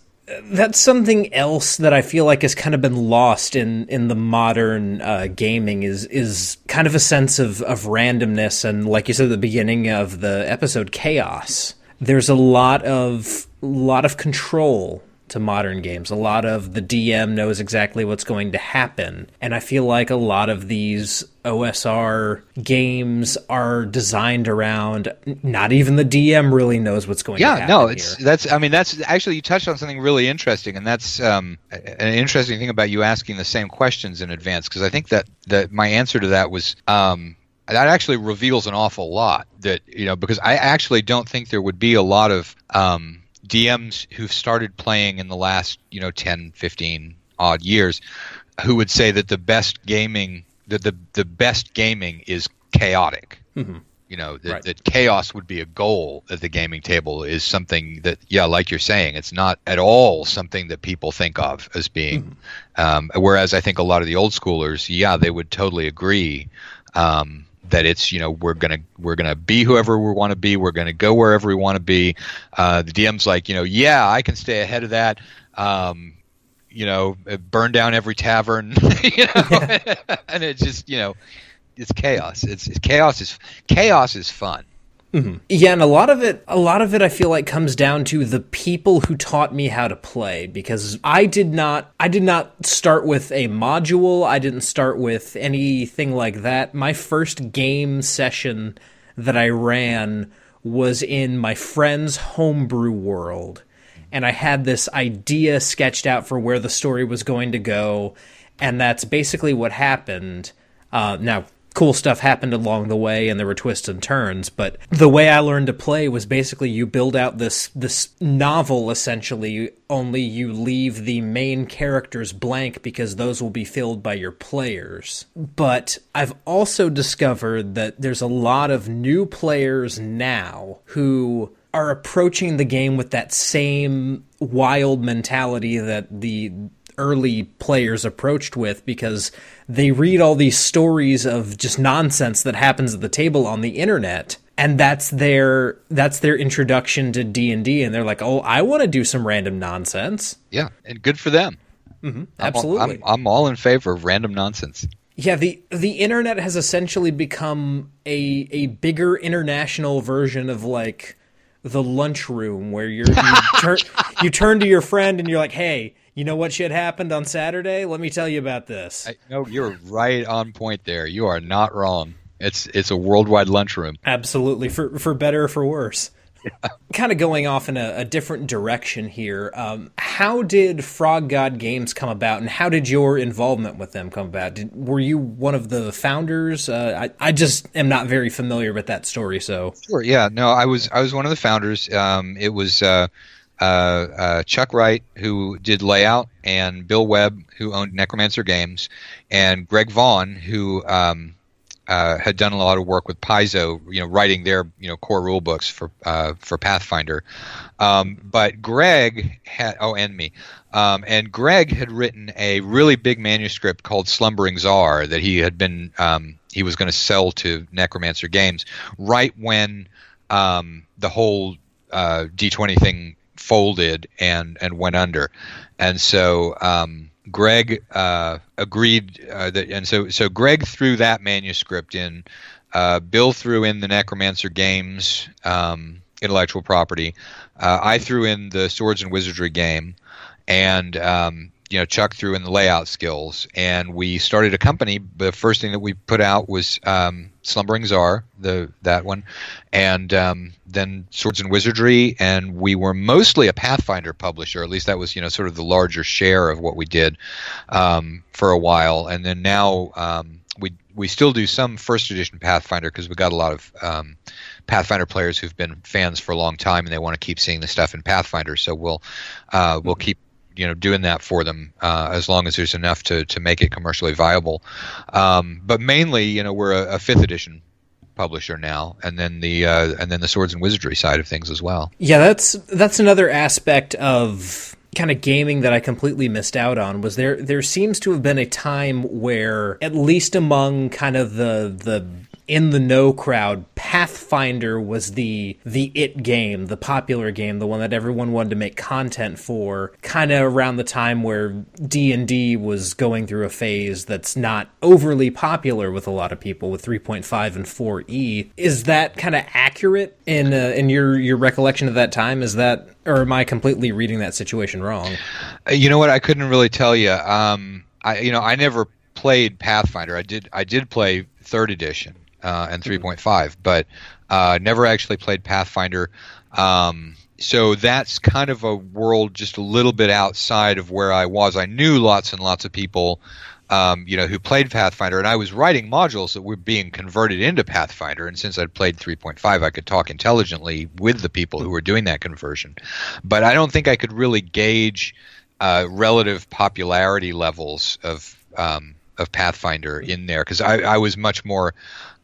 A: that's something else that I feel like has kind of been lost in in the modern uh, gaming is is kind of a sense of of randomness and like you said at the beginning of the episode chaos. There's a lot of lot of control to modern games. A lot of the DM knows exactly what's going to happen. And I feel like a lot of these OSR games are designed around not even the DM really knows what's going
B: yeah,
A: to happen.
B: Yeah, no, it's
A: here.
B: that's I mean that's actually you touched on something really interesting and that's um, an interesting thing about you asking the same questions in advance because I think that that my answer to that was um, that actually reveals an awful lot that you know because I actually don't think there would be a lot of um, DMs who've started playing in the last, you know, 10, 15 odd years who would say that the best gaming that the the best gaming is chaotic.
A: Mm-hmm.
B: You know, that,
A: Right.
B: that chaos would be a goal at the gaming table is something that, yeah, like you're saying, it's not at all something that people think of as being. Um, whereas I think a lot of the old schoolers, yeah, they would totally agree um, that it's you know we're gonna we're gonna be whoever we want to be. We're gonna go wherever we want to be. Uh, the DM's like you know yeah I can stay ahead of that. Um, you know, burn down every tavern. [laughs] you know, [laughs] and it just you know it's chaos. It's, it's chaos is chaos is fun.
A: Yeah, and a lot of it, a lot of it, I feel like comes down to the people who taught me how to play because I did not, I did not start with a module. I didn't start with anything like that. My first game session that I ran was in my friend's homebrew world, and I had this idea sketched out for where the story was going to go, and that's basically what happened. Uh, now, cool stuff happened along the way and there were twists and turns but the way i learned to play was basically you build out this this novel essentially only you leave the main characters blank because those will be filled by your players. But i've also discovered that there's a lot of new players now who are approaching the game with that same wild mentality that the early players approached with because they read all these stories of just nonsense that happens at the table on the internet and that's their that's their introduction to D&D and they're like, "Oh, I want to do some random nonsense."
B: Yeah, and good for them. Mm-hmm, I'm all-
A: Absolutely.
B: I'm, I'm all in favor of random nonsense.
A: Yeah, the the internet has essentially become a a bigger international version of like the lunchroom where you're you [laughs] turn you turn to your friend and you're like, "Hey, you know what shit happened on Saturday? Let me tell you about this."
B: I, no, you're right on point there. You are not wrong. It's it's a worldwide lunchroom.
A: Absolutely, for for better or for worse. Kind of going off in a, a different direction here. Um, how did Frog God Games come about, and how did your involvement with them come about? Did, were you one of the founders? Uh, I I just am not very familiar with that story, so
B: Sure. Yeah. No, I was I was one of the founders. Um, it was uh, uh, uh, Chuck Wright who did layout, and Bill Webb who owned Necromancer Games, and Greg Vaughn who um, uh, had done a lot of work with Paizo, you know, writing their you know core rule books for uh, for Pathfinder. Um, but Greg had oh, and me. Um, and Greg had written a really big manuscript called Slumbering Tsar that he had been um, he was going to sell to Necromancer Games right when um, the whole uh, D20 thing folded and and went under, and so um, Greg uh, agreed uh, that, and so so Greg threw that manuscript in. Uh, Bill threw in the Necromancer Games um, intellectual property. Uh, I threw in the Swords and Wizardry game, and um, you know Chuck threw in the layout skills, and we started a company. The first thing that we put out was um, Slumbering Tsar, the that one, and um, then Swords and Wizardry, and we were mostly a Pathfinder publisher. At least that was you know sort of the larger share of what we did um, for a while, and then now um, we we still do some first edition Pathfinder because we got a lot of um, Pathfinder players who've been fans for a long time and they want to keep seeing the stuff in Pathfinder. So we'll uh, we'll keep you know doing that for them uh, as long as there's enough to to make it commercially viable. Um, but mainly, you know, we're a, a fifth edition publisher now, and then the uh, and then the swords and wizardry side of things as well.
A: yeah, that's that's another aspect of kind of gaming that I completely missed out on. Was there there seems to have been a time where at least among kind of the the in the know crowd, Pathfinder was the the it game, the popular game, the one that everyone wanted to make content for. Kind of around the time where D and D was going through a phase that's not overly popular with a lot of people, with 3.5 and 4e. Is that kind of accurate in uh, in your your recollection of that time? Is that or am I completely reading that situation wrong?
B: Uh, you know what? I couldn't really tell you. Um, I you know I never played Pathfinder. I did I did play third edition uh, and 3.5, mm-hmm. but uh, never actually played Pathfinder. Um, so that's kind of a world just a little bit outside of where I was. I knew lots and lots of people, um, you know, who played Pathfinder, and I was writing modules that were being converted into Pathfinder. And since I'd played 3.5, I could talk intelligently with the people who were doing that conversion. But I don't think I could really gauge uh, relative popularity levels of um, of Pathfinder in there because I, I was much more,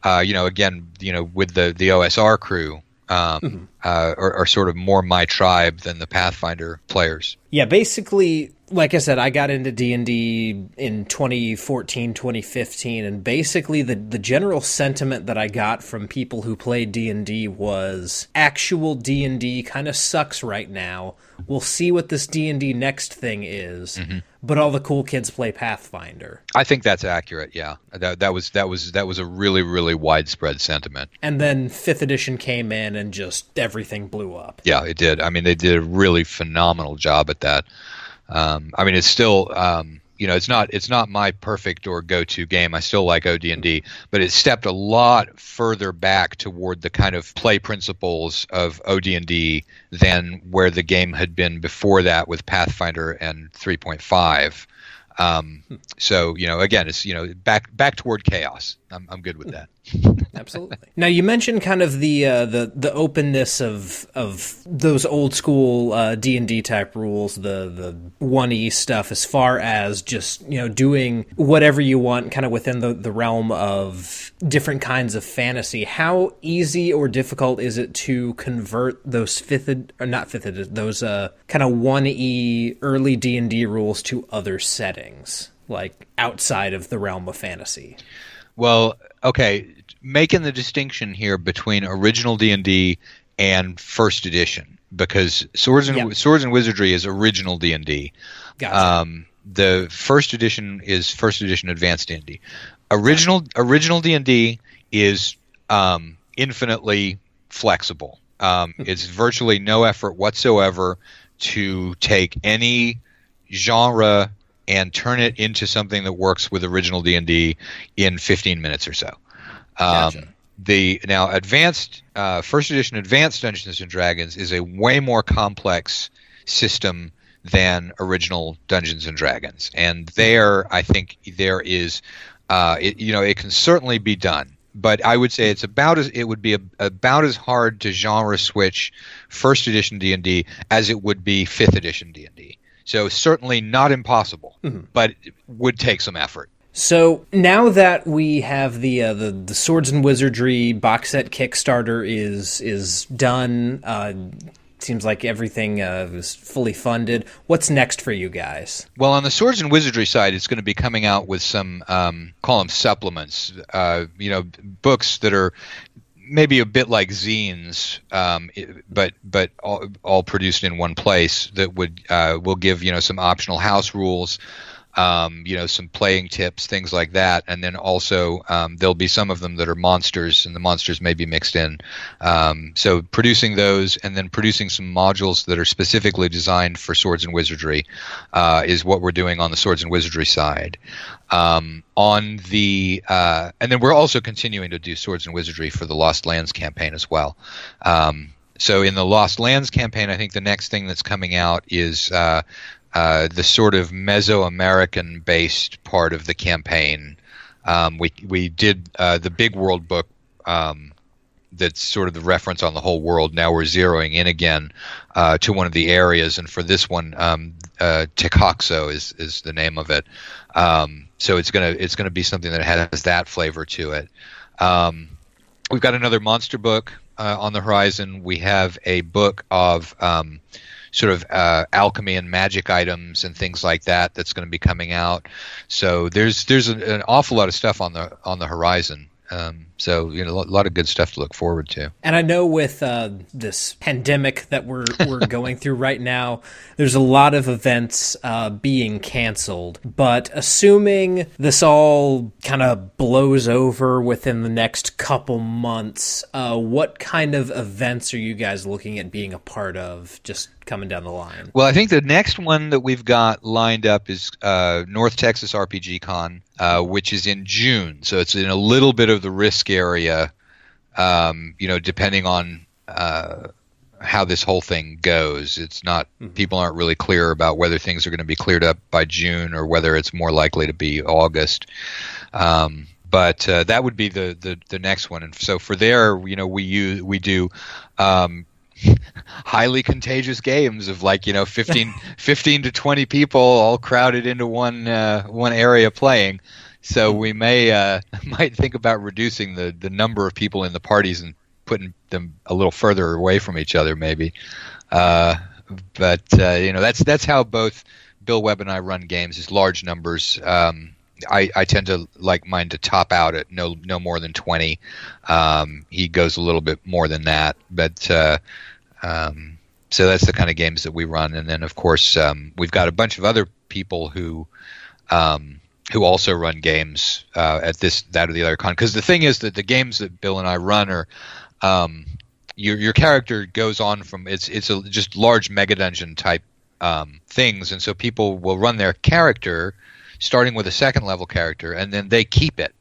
B: uh, you know, again, you know, with the the OSR crew. Um, mm-hmm. uh, are, are sort of more my tribe than the Pathfinder players.
A: Yeah, basically, like I said, I got into D and D in 2014, 2015, and basically the the general sentiment that I got from people who played D and D was actual D and D kind of sucks right now. We'll see what this D and D next thing is. Mm-hmm but all the cool kids play Pathfinder.
B: I think that's accurate. Yeah, that that was that was that was a really really widespread sentiment.
A: And then fifth edition came in and just everything blew up.
B: Yeah, it did. I mean, they did a really phenomenal job at that. Um, I mean, it's still. Um, you know, it's not it's not my perfect or go-to game. I still like OD&D, but it stepped a lot further back toward the kind of play principles of OD&D than where the game had been before that with Pathfinder and 3.5. Um, so you know, again, it's you know back back toward chaos. I'm I'm good with that.
A: Absolutely. Now you mentioned kind of the uh, the the openness of of those old school uh, D and D type rules, the the one e stuff, as far as just you know doing whatever you want, kind of within the the realm of different kinds of fantasy. How easy or difficult is it to convert those fifth ed- or not fifth ed- those uh, kind of one e early D and D rules to other settings, like outside of the realm of fantasy?
B: Well, okay, making the distinction here between original D and D and first edition because swords and yep. swords and wizardry is original D and D. Um, the first edition is first edition advanced D and D. Original original D and D is um, infinitely flexible. Um, it's virtually no effort whatsoever to take any genre and turn it into something that works with original D&D in 15 minutes or so. Um, gotcha. The now advanced uh, first edition advanced Dungeons and Dragons is a way more complex system than original Dungeons and Dragons, and there I think there is, uh, it, you know, it can certainly be done. But I would say it's about as it would be a, about as hard to genre switch first edition D and D as it would be fifth edition D and D. So certainly not impossible, mm-hmm. but would take some effort.
A: So now that we have the uh, the the Swords and Wizardry box set Kickstarter is is done, uh, seems like everything uh, is fully funded. What's next for you guys?
B: Well, on the Swords and Wizardry side, it's going to be coming out with some um, call them supplements. Uh, you know, books that are maybe a bit like zines, um, but but all, all, produced in one place that would uh, will give you know some optional house rules um, you know, some playing tips, things like that. And then also um, there'll be some of them that are monsters, and the monsters may be mixed in. Um, so producing those and then producing some modules that are specifically designed for swords and wizardry uh, is what we're doing on the swords and wizardry side. Um, on the uh, and then we're also continuing to do swords and wizardry for the Lost Lands campaign as well. Um, so in the Lost Lands campaign, I think the next thing that's coming out is uh, uh, the sort of Mesoamerican based part of the campaign. Um, we we did uh, the big world book um, that's sort of the reference on the whole world. Now we're zeroing in again uh, to one of the areas, and for this one, um, uh, is is the name of it. Um, so it's gonna it's gonna be something that has that flavor to it. Um, we've got another monster book uh, on the horizon. We have a book of um, sort of uh, alchemy and magic items and things like that that's going to be coming out. So there's there's an, an, awful lot of stuff on the on the horizon. Um, so you know, a lot of good stuff to look forward to.
A: And I know with uh, this pandemic that we're we're [laughs] going through right now, there's a lot of events uh, being canceled. But assuming this all kind of blows over within the next couple months, uh, what kind of events are you guys looking at being a part of? Just coming down the line.
B: Well, I think the next one that we've got lined up is uh, North Texas RPG Con, uh, which is in June. So it's in a little bit of the risk area, um, you know, depending on uh, how this whole thing goes. It's not mm-hmm. people aren't really clear about whether things are going to be cleared up by June or whether it's more likely to be August. Um, but uh, that would be the, the, the next one, and so for there, you know, we use we do um, highly contagious games of like you know 15, [laughs] 15 to 20 people all crowded into one uh, one area playing. So we may uh, [laughs] might think about reducing the the number of people in the parties and putting them a little further away from each other maybe. Uh, but uh, you know that's that's how both Bill Webb and I run games is large numbers. Um, I, I tend to like mine to top out at no no more than twenty. Um, he goes a little bit more than that, but uh, um, so that's the kind of games that we run. And then of course um, we've got a bunch of other people who um, who also run games uh, at this that or the other con. Because the thing is that the games that Bill and I run are um, your your character goes on from it's it's a just large mega dungeon type um, things, and so people will run their character starting with a second level character, and then they keep it.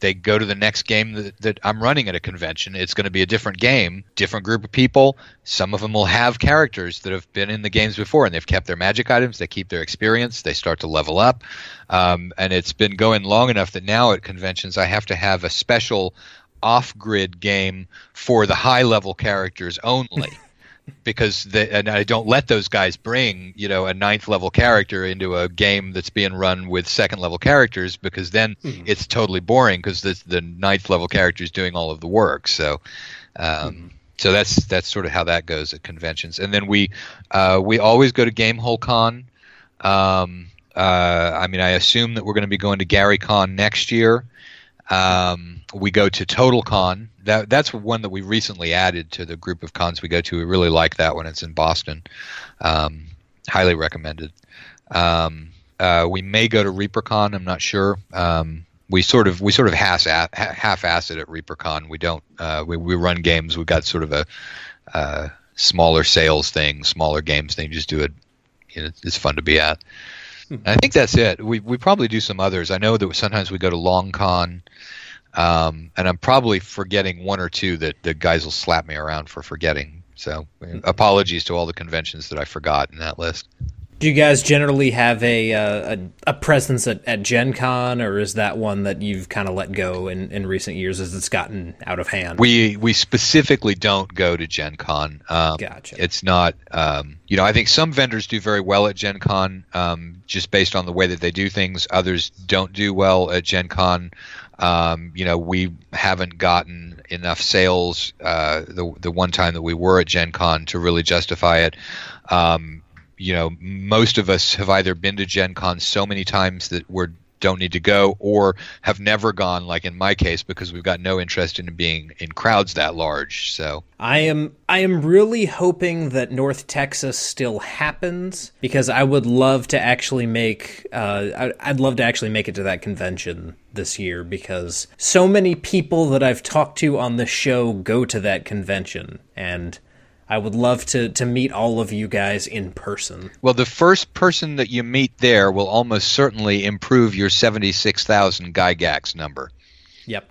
B: They go to the next game that, that I'm running at a convention. It's going to be a different game, different group of people. Some of them will have characters that have been in the games before, and they've kept their magic items. They keep their experience. They start to level up, um, and it's been going long enough that now at conventions I have to have a special off-grid game for the high-level characters only. Because they, and I don't let those guys bring you know a ninth level character into a game that's being run with second level characters because then mm-hmm. it's totally boring because the the ninth level character is doing all of the work. So. Um, mm-hmm. So that's that's sort of how that goes at conventions, and then we uh, we always go to Gamehole Con. Um, uh, I mean, I assume that we're going to be going to Gary Con next year. Um, we go to Total Con. That that's one that we recently added to the group of cons we go to. We really like that one. It's in Boston. Um, highly recommended. Um, uh, we may go to ReaperCon. I'm not sure. Um, we sort of we sort of half half acid at ReaperCon. We don't uh, we we run games. We've got sort of a uh, smaller sales thing, smaller games thing. Just do it. You know, it's fun to be at. I think that's it. We we probably do some others. I know that sometimes we go to LongCon, um, and I'm probably forgetting one or two that the guys will slap me around for forgetting. So mm-hmm. apologies to all the conventions that I forgot in that list.
A: Do you guys generally have a uh, a, a, presence at, at Gen Con, or is that one that you've kind of let go in, in recent years as it's gotten out of hand?
B: We we specifically don't go to Gen Con.
A: Um, gotcha.
B: It's not, um, you know, I think some vendors do very well at Gen Con um, just based on the way that they do things. Others don't do well at Gen Con. Um, you know, we haven't gotten enough sales uh, the the one time that we were at Gen Con to really justify it. Um, you know, most of us have either been to Gen Con so many times that we don't need to go, or have never gone, like in my case, because we've got no interest in being in crowds that large. So
A: I am I am really hoping that North Texas still happens because I would love to actually make uh, I'd love to actually make it to that convention this year because so many people that I've talked to on the show go to that convention and I would love to to meet all of you guys in person.
B: Well, the first person that you meet there will almost certainly improve your 76,000 Gygax number.
A: Yep.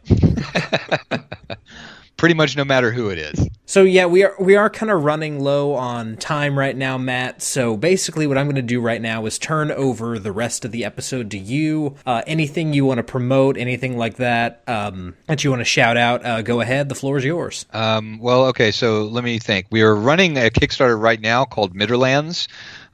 A: [laughs] [laughs]
B: pretty much no matter who it is.
A: So yeah, we are we are kind of running low on time right now, Matt. So basically, what I'm going to do right now is turn over the rest of the episode to you. Uh, anything you want to promote, anything like that um, that you want to shout out, uh, go ahead. The floor is yours.
B: Um, well, okay. So let me think. We are running a Kickstarter right now called Midderlands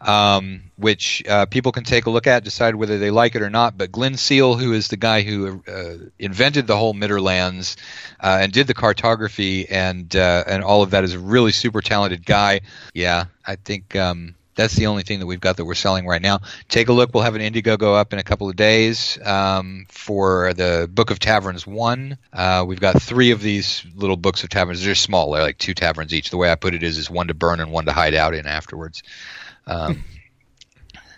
B: um, which uh, people can take a look at, decide whether they like it or not. But Glynn Seal, who is the guy who uh, invented the whole Midderlands uh, and did the cartography and uh, and all of that, is a really super talented guy. Yeah, I think um, that's the only thing that we've got that we're selling right now. Take a look. We'll have an Indiegogo up in a couple of days um, for the Book of Taverns one. Uh, we've got three of these little books of taverns. They're small. They're like two taverns each. The way I put it is, is one to burn and one to hide out in afterwards. Um,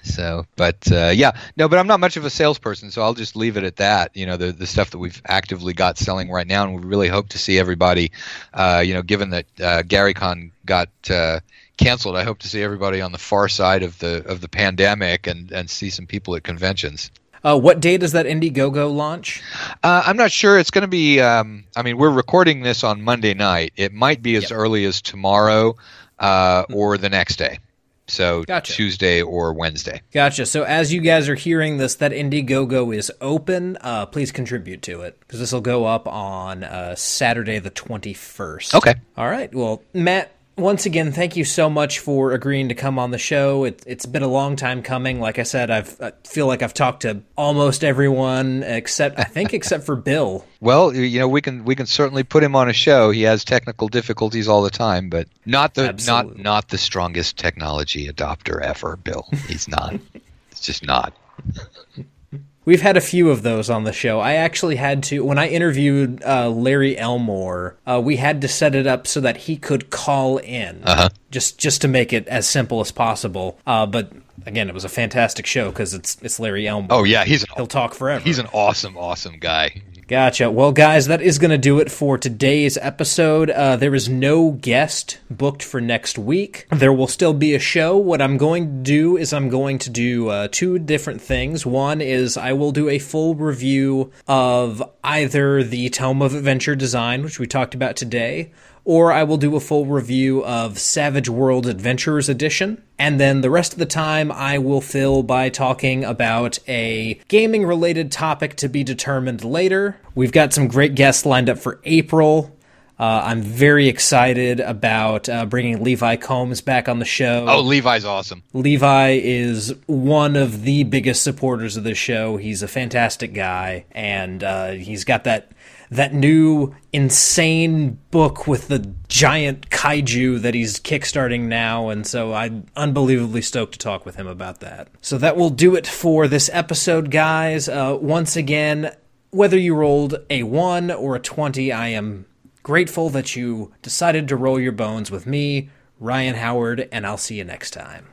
B: so, but uh, yeah, no, but I'm not much of a salesperson, so I'll just leave it at that. You know, the the stuff that we've actively got selling right now, and we really hope to see everybody. Uh, you know, given that uh, GaryCon got uh, canceled, I hope to see everybody on the far side of the of the pandemic and and see some people at conventions.
A: Uh, what date does that Indiegogo launch?
B: Uh, I'm not sure. It's going to be. Um, I mean, we're recording this on Monday night. It might be as yep. early as tomorrow uh, or the next day. So gotcha. Tuesday or Wednesday.
A: Gotcha. So as you guys are hearing this, that Indiegogo is open. Uh, please contribute to it because this will go up on uh, Saturday the 21st.
B: Okay.
A: All right. Well, Matt, once again, thank you so much for agreeing to come on the show. It, has been a long time coming. Like I said, I've, I feel like I've talked to almost everyone except I think except for Bill. [laughs]
B: Well, you know, we can we can certainly put him on a show. He has technical difficulties all the time, but not the Absolutely. not not the strongest technology adopter ever. Bill, he's not. [laughs] it's just not.
A: We've had a few of those on the show. I actually had to when I interviewed uh, Larry Elmore. Uh, we had to set it up so that he could call in, uh-huh. just just to make it as simple as possible. Uh, but again, it was a fantastic show because it's it's Larry Elmore.
B: Oh yeah, he's an,
A: he'll talk forever.
B: He's an awesome, awesome guy.
A: Gotcha. Well, guys, that is going to do it for today's episode. Uh, there is no guest booked for next week. There will still be a show. What I'm going to do is I'm going to do uh, two different things. One is I will do a full review of either the Tome of Adventure Design, which we talked about today, or I will do a full review of Savage World Adventurers Edition. And then the rest of the time, I will fill by talking about a gaming related topic to be determined later. We've got some great guests lined up for April. Uh, I'm very excited about uh, bringing Levi Combs back on the show.
B: Oh, Levi's awesome.
A: Levi is one of the biggest supporters of the show. He's a fantastic guy, and uh, he's got that that new insane book with the giant kaiju that he's kickstarting now and so I'm unbelievably stoked to talk with him about that. So that will do it for this episode guys. Uh, once again, whether you rolled a 1 or a 20, I am grateful that you decided to roll your bones with me, Ryan Howard, and I'll see you next time.